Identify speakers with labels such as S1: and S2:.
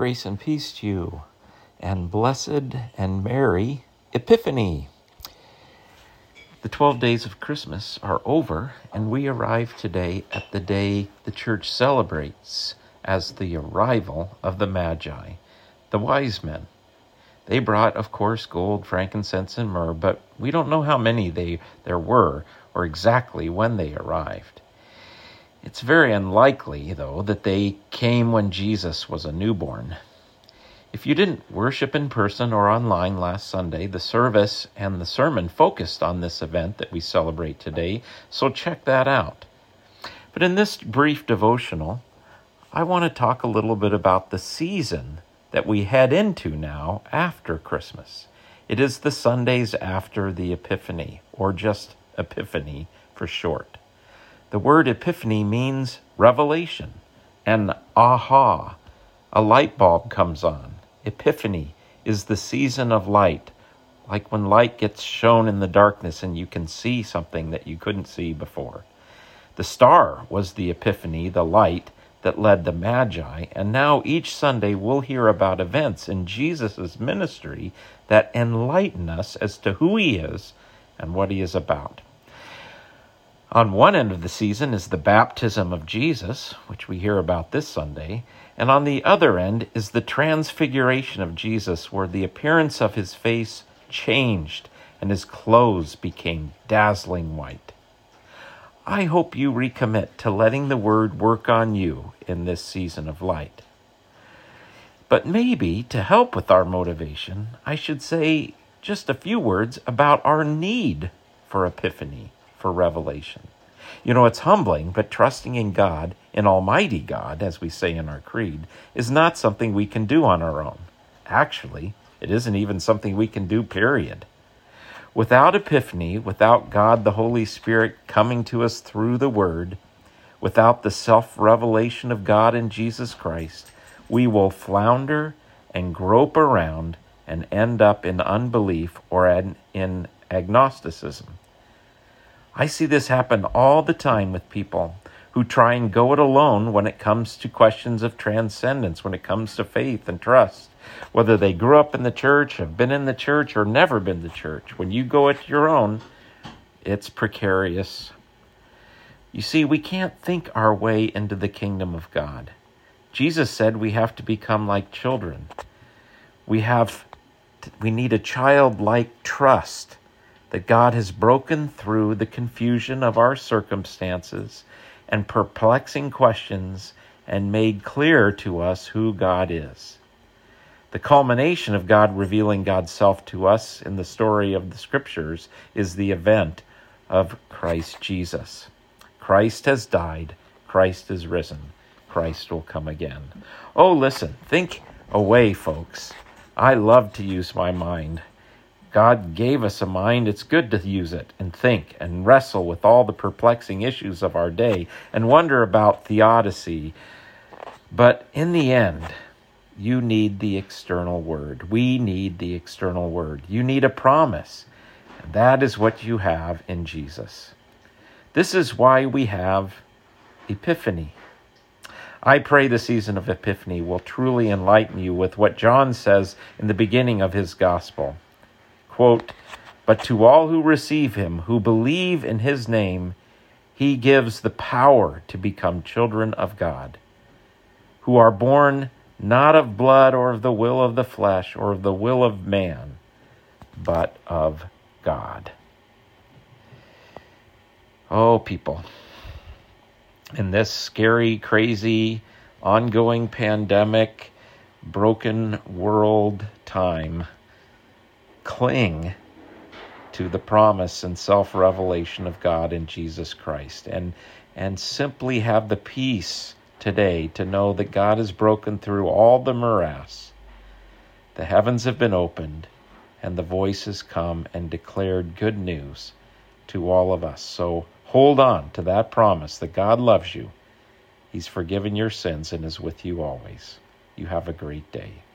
S1: Grace and peace to you, and blessed and merry Epiphany. The 12 days of Christmas are over, and we arrive today at the day the church celebrates as the arrival of the Magi, the wise men. They brought, of course, gold, frankincense, and myrrh, but we don't know how many they, there were or exactly when they arrived. It's very unlikely, though, that they came when Jesus was a newborn. If you didn't worship in person or online last Sunday, the service and the sermon focused on this event that we celebrate today, so check that out. But in this brief devotional, I want to talk a little bit about the season that we head into now after Christmas. It is the Sundays after the Epiphany, or just Epiphany for short. The word Epiphany means revelation, and aha, a light bulb comes on. Epiphany is the season of light, like when light gets shown in the darkness and you can see something that you couldn't see before. The star was the Epiphany, the light, that led the Magi, and now each Sunday we'll hear about events in Jesus' ministry that enlighten us as to who he is and what he is about. On one end of the season is the baptism of Jesus, which we hear about this Sunday, and on the other end is the transfiguration of Jesus, where the appearance of his face changed and his clothes became dazzling white. I hope you recommit to letting the Word work on you in this season of light. But maybe to help with our motivation, I should say just a few words about our need for epiphany, for revelation. You know, it's humbling, but trusting in God, in Almighty God, as we say in our creed, is not something we can do on our own. Actually, it isn't even something we can do, period. Without epiphany, without God the Holy Spirit coming to us through the Word, without the self revelation of God in Jesus Christ, we will flounder and grope around and end up in unbelief or in agnosticism. I see this happen all the time with people who try and go it alone when it comes to questions of transcendence, when it comes to faith and trust. Whether they grew up in the church, have been in the church, or never been to church, when you go it your own, it's precarious. You see, we can't think our way into the kingdom of God. Jesus said we have to become like children. We have we need a childlike trust that God has broken through the confusion of our circumstances and perplexing questions and made clear to us who God is. The culmination of God revealing God's self to us in the story of the scriptures is the event of Christ Jesus. Christ has died, Christ is risen, Christ will come again. Oh, listen, think away, folks. I love to use my mind. God gave us a mind. It's good to use it and think and wrestle with all the perplexing issues of our day and wonder about theodicy. But in the end, you need the external word. We need the external word. You need a promise. And that is what you have in Jesus. This is why we have Epiphany. I pray the season of Epiphany will truly enlighten you with what John says in the beginning of his gospel. Quote, But to all who receive him, who believe in his name, he gives the power to become children of God, who are born not of blood or of the will of the flesh or of the will of man, but of God. Oh, people, in this scary, crazy, ongoing pandemic, broken world time, cling to the promise and self revelation of God in Jesus Christ and, and simply have the peace today to know that God has broken through all the morass. The heavens have been opened, and the voice has come and declared good news to all of us. So hold on to that promise that God loves you. He's forgiven your sins and is with you always. You have a great day.